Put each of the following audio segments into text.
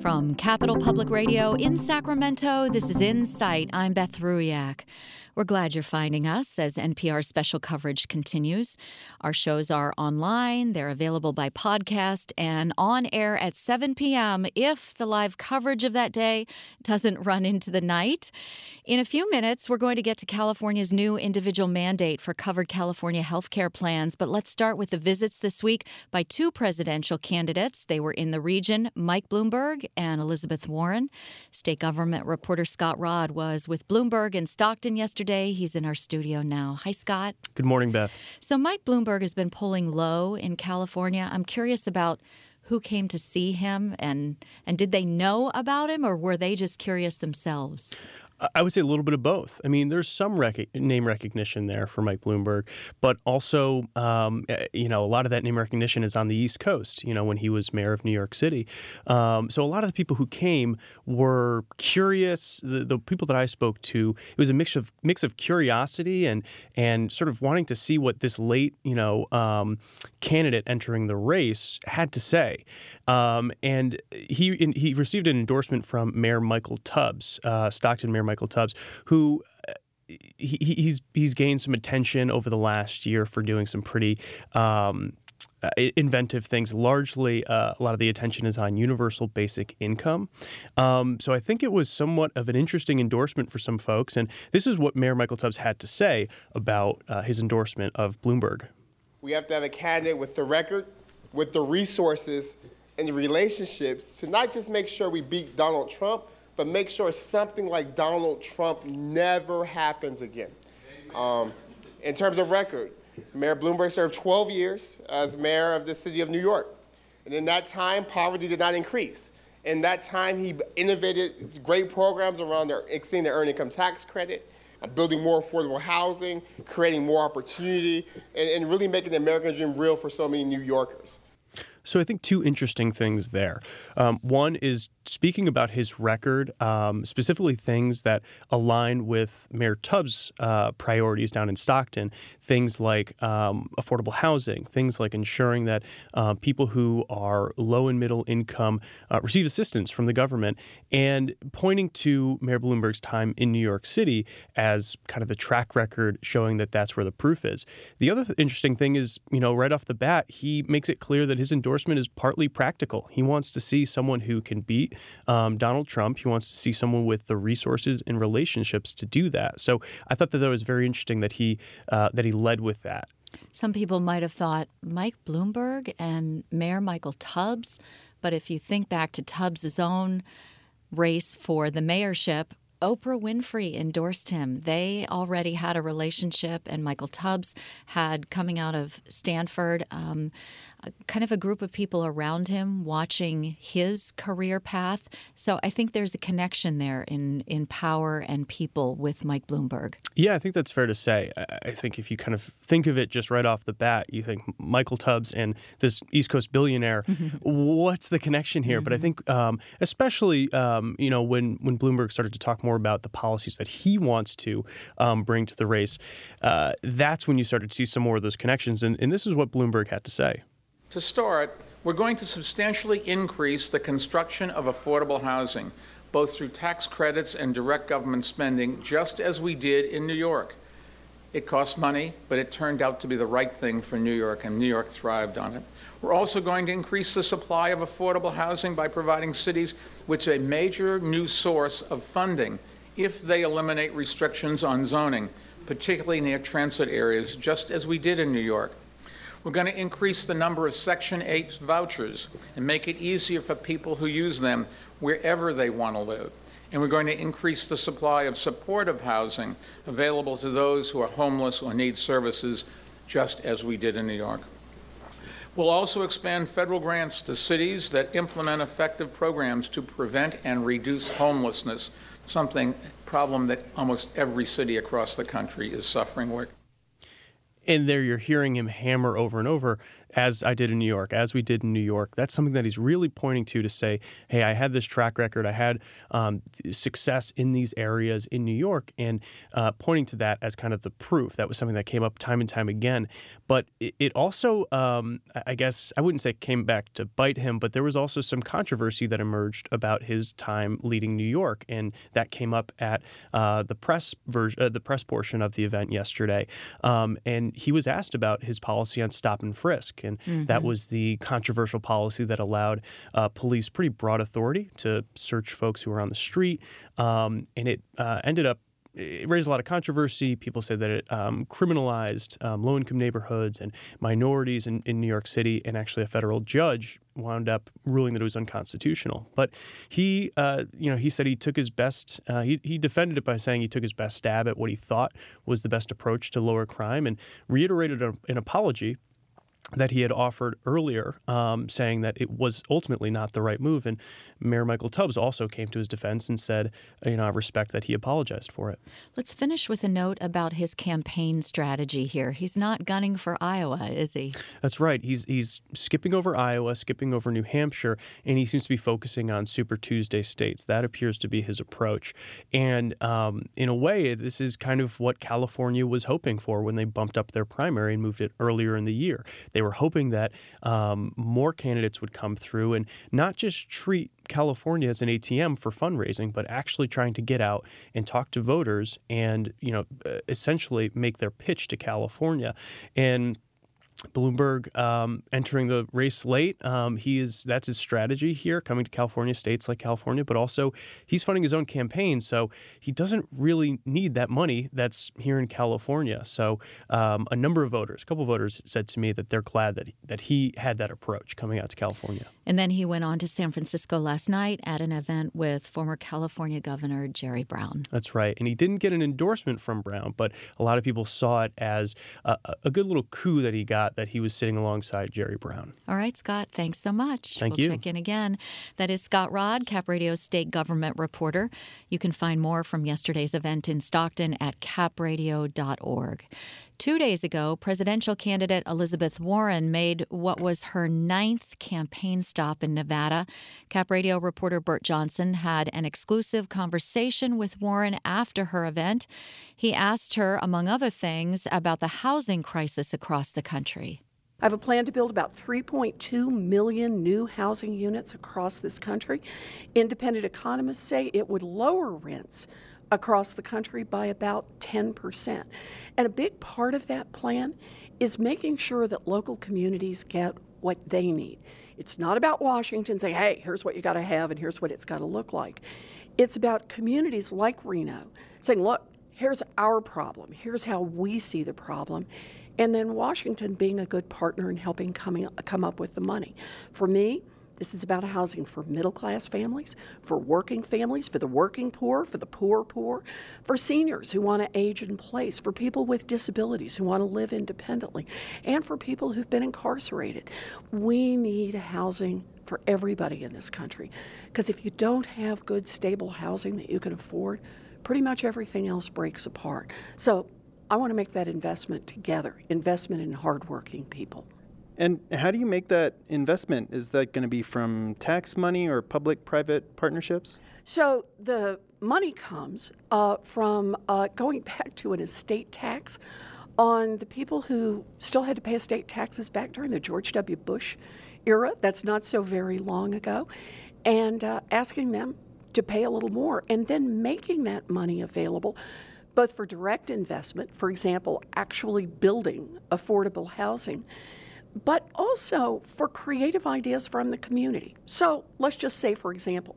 From Capital Public Radio in Sacramento, this is Insight. I'm Beth Ruyak. We're glad you're finding us as NPR special coverage continues. Our shows are online, they're available by podcast, and on air at 7 p.m. if the live coverage of that day doesn't run into the night. In a few minutes, we're going to get to California's new individual mandate for covered California health care plans, but let's start with the visits this week by two presidential candidates. They were in the region, Mike Bloomberg and Elizabeth Warren. State government reporter Scott Rodd was with Bloomberg in Stockton yesterday. He's in our studio now. Hi, Scott. Good morning, Beth. So, Mike Bloomberg has been polling low in California. I'm curious about who came to see him and and did they know about him or were they just curious themselves? I would say a little bit of both. I mean, there's some rec- name recognition there for Mike Bloomberg, but also, um, eh, you know, a lot of that name recognition is on the East Coast. You know, when he was mayor of New York City, um, so a lot of the people who came were curious. The, the, people that I spoke to, it was a mix of mix of curiosity and and sort of wanting to see what this late, you know, um, candidate entering the race had to say. Um, and he he received an endorsement from Mayor Michael Tubbs, uh, Stockton Mayor Michael Tubbs, who uh, he, he's he's gained some attention over the last year for doing some pretty um, uh, inventive things. Largely, uh, a lot of the attention is on universal basic income. Um, so I think it was somewhat of an interesting endorsement for some folks. And this is what Mayor Michael Tubbs had to say about uh, his endorsement of Bloomberg. We have to have a candidate with the record, with the resources, and the relationships to not just make sure we beat Donald Trump, but make sure something like Donald Trump never happens again. Um, in terms of record, Mayor Bloomberg served 12 years as mayor of the city of New York. And in that time, poverty did not increase. In that time, he innovated great programs around their, extending the earned income tax credit, uh, building more affordable housing, creating more opportunity, and, and really making the American dream real for so many New Yorkers. So I think two interesting things there. Um, one is speaking about his record, um, specifically things that align with Mayor Tubbs' uh, priorities down in Stockton, things like um, affordable housing, things like ensuring that uh, people who are low and middle income uh, receive assistance from the government, and pointing to Mayor Bloomberg's time in New York City as kind of the track record showing that that's where the proof is. The other th- interesting thing is, you know, right off the bat, he makes it clear that his endorsement is partly practical. He wants to see someone who can beat um, Donald Trump. He wants to see someone with the resources and relationships to do that. So I thought that that was very interesting that he uh, that he led with that. Some people might have thought Mike Bloomberg and Mayor Michael Tubbs, but if you think back to Tubbs' own race for the mayorship, Oprah Winfrey endorsed him. They already had a relationship, and Michael Tubbs had coming out of Stanford. Um, kind of a group of people around him watching his career path. So I think there's a connection there in in power and people with Mike Bloomberg. Yeah, I think that's fair to say. I think if you kind of think of it just right off the bat, you think Michael Tubbs and this East Coast billionaire. what's the connection here? Mm-hmm. But I mm-hmm. think, um, especially um, you know, when when Bloomberg started to talk more about the policies that he wants to um, bring to the race, uh, that's when you started to see some more of those connections. And, and this is what Bloomberg had to say. To start, we're going to substantially increase the construction of affordable housing, both through tax credits and direct government spending, just as we did in New York. It cost money, but it turned out to be the right thing for New York, and New York thrived on it. We're also going to increase the supply of affordable housing by providing cities with a major new source of funding if they eliminate restrictions on zoning, particularly near transit areas, just as we did in New York. We're going to increase the number of Section 8 vouchers and make it easier for people who use them wherever they want to live. And we're going to increase the supply of supportive housing available to those who are homeless or need services, just as we did in New York. We'll also expand federal grants to cities that implement effective programs to prevent and reduce homelessness, something problem that almost every city across the country is suffering with and there you're hearing him hammer over and over as I did in New York, as we did in New York. That's something that he's really pointing to to say, hey, I had this track record, I had um, success in these areas in New York, and uh, pointing to that as kind of the proof. That was something that came up time and time again. But it, also, um, I guess, I wouldn't say came back to bite him, but there was also some controversy that emerged about his time leading New York, and that came up at uh, the press version, uh, the press portion of the event yesterday. Um, and he was asked about his policy on stop and frisk, and mm-hmm. that was the controversial policy that allowed uh, police pretty broad authority to search folks who were on the street, um, and it uh, ended up it raised a lot of controversy. People said that it um, criminalized um, low income neighborhoods and minorities in, in New York City, and actually a federal judge wound up ruling that it was unconstitutional. But he, uh, you know, he said he took his best. Uh, he he defended it by saying he took his best stab at what he thought was the best approach to lower crime, and reiterated a, an apology that he had offered earlier, um, saying that it was ultimately not the right move. And Mayor Michael Tubbs also came to his defense and said, you know, I respect that he apologized for it. Let's finish with a note about his campaign strategy here. He's not gunning for Iowa, is he? That's right. He's he's skipping over Iowa, skipping over New Hampshire, and he seems to be focusing on Super Tuesday states. That appears to be his approach. And um, in a way, this is kind of what California was hoping for when they bumped up their primary and moved it earlier in the year. They were hoping that um, more candidates would come through and not just treat California as an ATM for fundraising, but actually trying to get out and talk to voters and you know uh, essentially make their pitch to California. And Bloomberg um, entering the race late. Um, he is that's his strategy here, coming to California, states like California, but also he's funding his own campaign, so he doesn't really need that money that's here in California. So um, a number of voters, a couple of voters, said to me that they're glad that that he had that approach coming out to California. And then he went on to San Francisco last night at an event with former California Governor Jerry Brown. That's right, and he didn't get an endorsement from Brown, but a lot of people saw it as a, a good little coup that he got that he was sitting alongside Jerry Brown. All right, Scott, thanks so much. Thank we'll you. check in again. That is Scott Rodd, Cap Radio state government reporter. You can find more from yesterday's event in Stockton at capradio.org. Two days ago, presidential candidate Elizabeth Warren made what was her ninth campaign stop in Nevada. Cap Radio reporter Bert Johnson had an exclusive conversation with Warren after her event. He asked her, among other things, about the housing crisis across the country. I have a plan to build about 3.2 million new housing units across this country. Independent economists say it would lower rents across the country by about 10%. And a big part of that plan is making sure that local communities get what they need. It's not about Washington saying, hey, here's what you got to have and here's what it's got to look like. It's about communities like Reno saying, look, here's our problem, here's how we see the problem. And then Washington being a good partner in helping coming, come up with the money. For me, this is about housing for middle class families, for working families, for the working poor, for the poor poor, for seniors who want to age in place, for people with disabilities who want to live independently, and for people who've been incarcerated. We need housing for everybody in this country. Because if you don't have good, stable housing that you can afford, pretty much everything else breaks apart. So I want to make that investment together, investment in hardworking people. And how do you make that investment? Is that going to be from tax money or public private partnerships? So the money comes uh, from uh, going back to an estate tax on the people who still had to pay estate taxes back during the George W. Bush era. That's not so very long ago. And uh, asking them to pay a little more and then making that money available both for direct investment, for example, actually building affordable housing but also for creative ideas from the community. So let's just say, for example,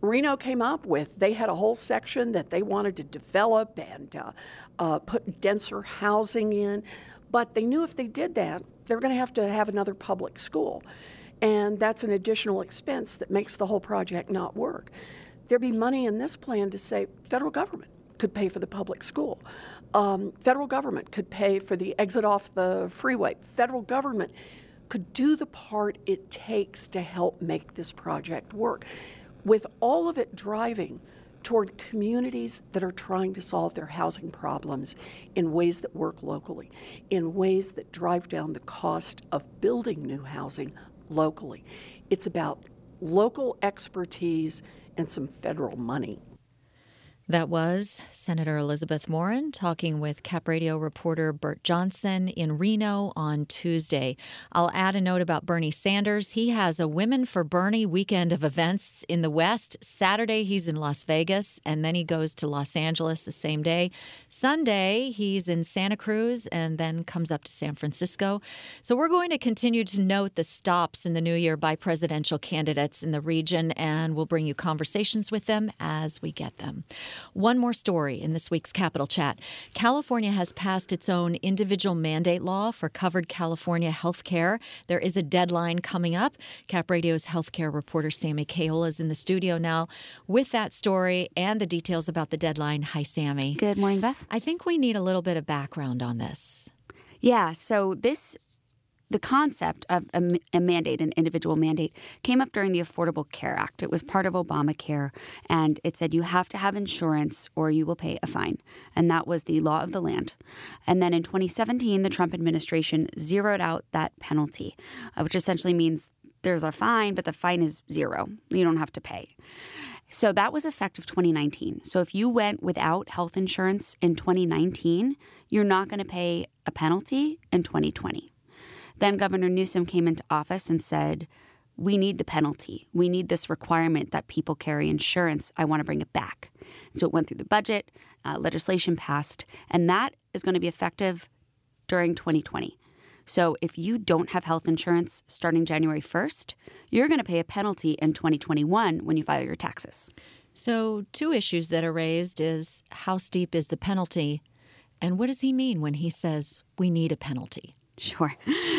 Reno came up with, they had a whole section that they wanted to develop and uh, uh, put denser housing in, but they knew if they did that, they were going to have to have another public school. And that's an additional expense that makes the whole project not work. There'd be money in this plan to say, federal government could pay for the public school. Um, federal government could pay for the exit off the freeway. Federal government could do the part it takes to help make this project work. With all of it driving toward communities that are trying to solve their housing problems in ways that work locally, in ways that drive down the cost of building new housing locally. It's about local expertise and some federal money. That was Senator Elizabeth Warren talking with Cap Radio reporter Bert Johnson in Reno on Tuesday. I'll add a note about Bernie Sanders. He has a Women for Bernie weekend of events in the West. Saturday, he's in Las Vegas, and then he goes to Los Angeles the same day. Sunday, he's in Santa Cruz and then comes up to San Francisco. So we're going to continue to note the stops in the new year by presidential candidates in the region, and we'll bring you conversations with them as we get them. One more story in this week's Capital Chat. California has passed its own individual mandate law for covered California health care. There is a deadline coming up. Cap Radio's healthcare reporter Sammy Caiola is in the studio now with that story and the details about the deadline. Hi, Sammy. Good morning, Beth. I think we need a little bit of background on this. Yeah, so this the concept of a, a, mandate, an individual mandate, came up during the Affordable Care Act. It was part of Obamacare, and it said you have to have insurance or you will pay a fine. And that was the law of the land. And then in 2017, the Trump administration zeroed out that penalty, uh, which essentially means there's a fine, but the fine is zero. You don't have to pay. So that was effective 2019. So if you went without health insurance in 2019, you're not going to pay a penalty in 2020. Then Governor Newsom came into office and said, we need the penalty. We need this requirement that people carry insurance. I want to bring it back. so it went through the budget, uh, legislation passed, and that is going to be effective during 2020. So if you don't have health insurance starting January 1st, you're going to pay a penalty in 2021 when you file your taxes. So, two issues that are raised is how steep is the penalty and what does he mean when he says we need a penalty? Sure.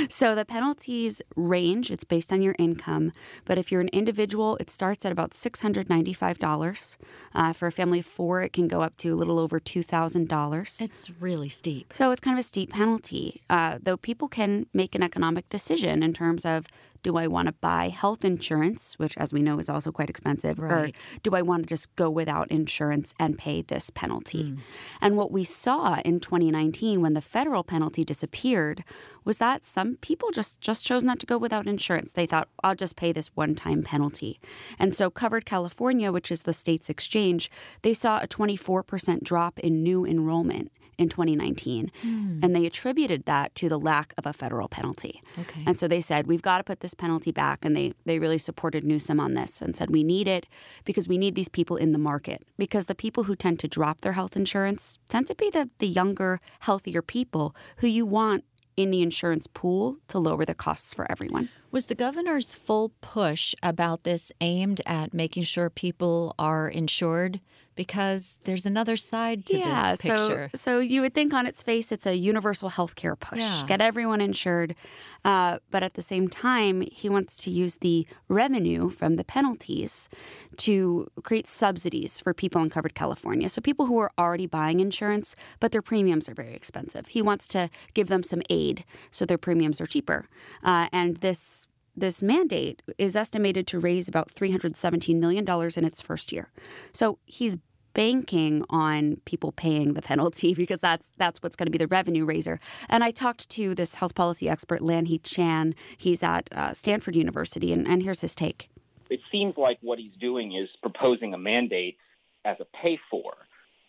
So the penalties range, it's based on your income, but if you're an individual, it starts at about $695. Uh, for a family of four, it can go up to a little over $2,000. It's really steep. So it's kind of a steep penalty, uh, though people can make an economic decision in terms of do I want to buy health insurance, which, as we know, is also quite expensive, right. or do I want to just go without insurance and pay this penalty? Mm. And what we saw in 2019 when the federal penalty disappeared was that some people just, just chose not to go without insurance. They thought, I'll just pay this one time penalty. And so, Covered California, which is the state's exchange, they saw a 24% drop in new enrollment in 2019. Mm. And they attributed that to the lack of a federal penalty. Okay. And so they said, we've got to put this penalty back. And they, they really supported Newsom on this and said, we need it because we need these people in the market. Because the people who tend to drop their health insurance tend to be the, the younger, healthier people who you want in the insurance pool to lower the costs for everyone. Was the governor's full push about this aimed at making sure people are insured? Because there's another side to yeah, this picture. So, so you would think on its face it's a universal health care push, yeah. get everyone insured. Uh, but at the same time, he wants to use the revenue from the penalties to create subsidies for people in covered California. So people who are already buying insurance, but their premiums are very expensive. He wants to give them some aid so their premiums are cheaper. Uh, and this this mandate is estimated to raise about $317 million in its first year. So he's banking on people paying the penalty because that's that's what's going to be the revenue raiser. And I talked to this health policy expert, Lanhee Chen. He's at uh, Stanford University, and, and here's his take. It seems like what he's doing is proposing a mandate as a pay for.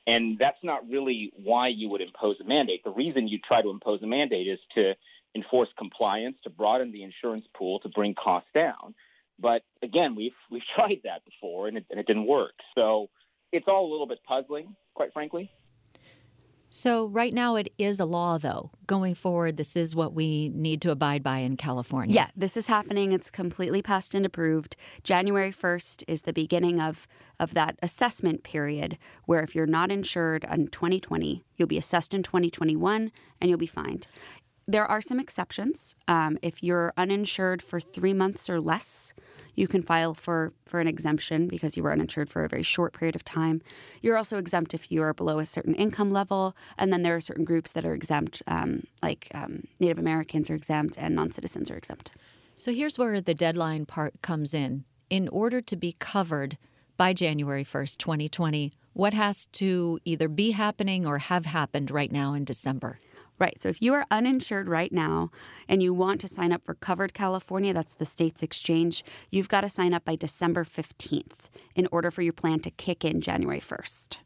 And that's not really why you would impose a mandate. The reason you try to impose a mandate is to enforce compliance, to broaden the insurance pool, to bring costs down. But again, we've we've tried that before, and it, and it didn't work. So it's all a little bit puzzling, quite frankly. So, right now, it is a law, though. Going forward, this is what we need to abide by in California. Yeah, this is happening. It's completely passed and approved. January 1st is the beginning of, of that assessment period where if you're not insured in 2020, you'll be assessed in 2021 and you'll be fined. There are some exceptions. Um, if you're uninsured for three months or less, you can file for, for an exemption because you were uninsured for a very short period of time. You're also exempt if you are below a certain income level. And then there are certain groups that are exempt, um, like um, Native Americans are exempt and non citizens are exempt. So here's where the deadline part comes in. In order to be covered by January 1st, 2020. What has to either be happening or have happened right now in December? Right. So if you are uninsured right now and you want to sign up for Covered California, that's the state's exchange, you've got to sign up by December 15th in order for your plan to kick in January 1st.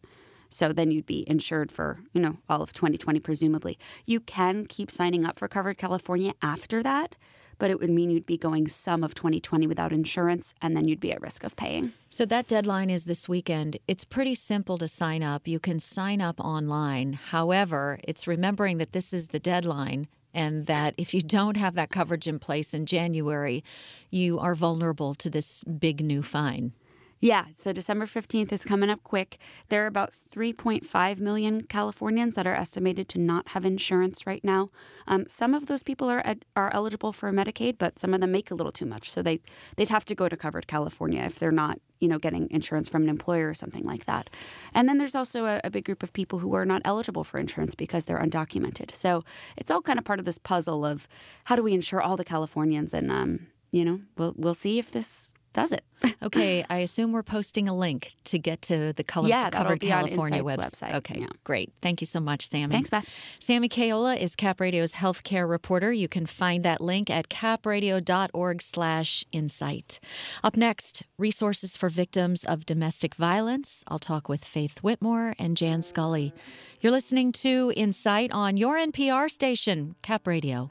So then you'd be insured for, you know, all of 2020 presumably. You can keep signing up for Covered California after that, but it would mean you'd be going some of 2020 without insurance and then you'd be at risk of paying. So that deadline is this weekend. It's pretty simple to sign up. You can sign up online. However, it's remembering that this is the deadline and that if you don't have that coverage in place in January, you are vulnerable to this big new fine. Yeah, so December 15th is coming up quick. There are about 3.5 million Californians that are estimated to not have insurance right now. Um, some of those people are are eligible for Medicaid, but some of them make a little too much. So they, they'd have to go to Covered California if they're not you know, getting insurance from an employer or something like that. And then there's also a, a, big group of people who are not eligible for insurance because they're undocumented. So it's all kind of part of this puzzle of how do we insure all the Californians? And um, you know, we'll we'll see if this does it. okay, I assume we're posting a link to get to the color, yeah, covered California web- website. Okay, yeah. great. Thank you so much, Sammy. Thanks, Beth. Sammy Caiola is Cap Radio's healthcare reporter. You can find that link at capradio.org/insight. Up next, resources for victims of domestic violence. I'll talk with Faith Whitmore and Jan Scully. You're listening to Insight on your NPR station, Cap Radio.